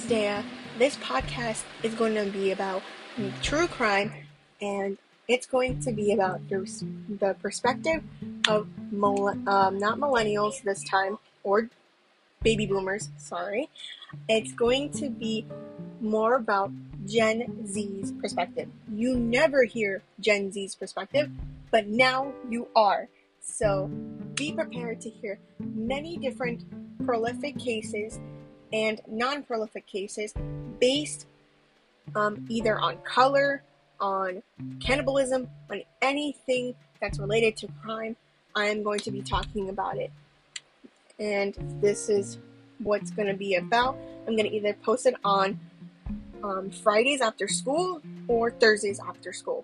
Dea. This podcast is going to be about true crime, and it's going to be about the, the perspective of um, not millennials this time, or baby boomers, sorry. It's going to be more about Gen Z's perspective. You never hear Gen Z's perspective, but now you are. So be prepared to hear many different prolific cases and non prolific cases based um, either on color, on cannibalism, on anything that's related to crime. I'm going to be talking about it. And this is what's going to be about. I'm going to either post it on um, Fridays after school or Thursdays after school.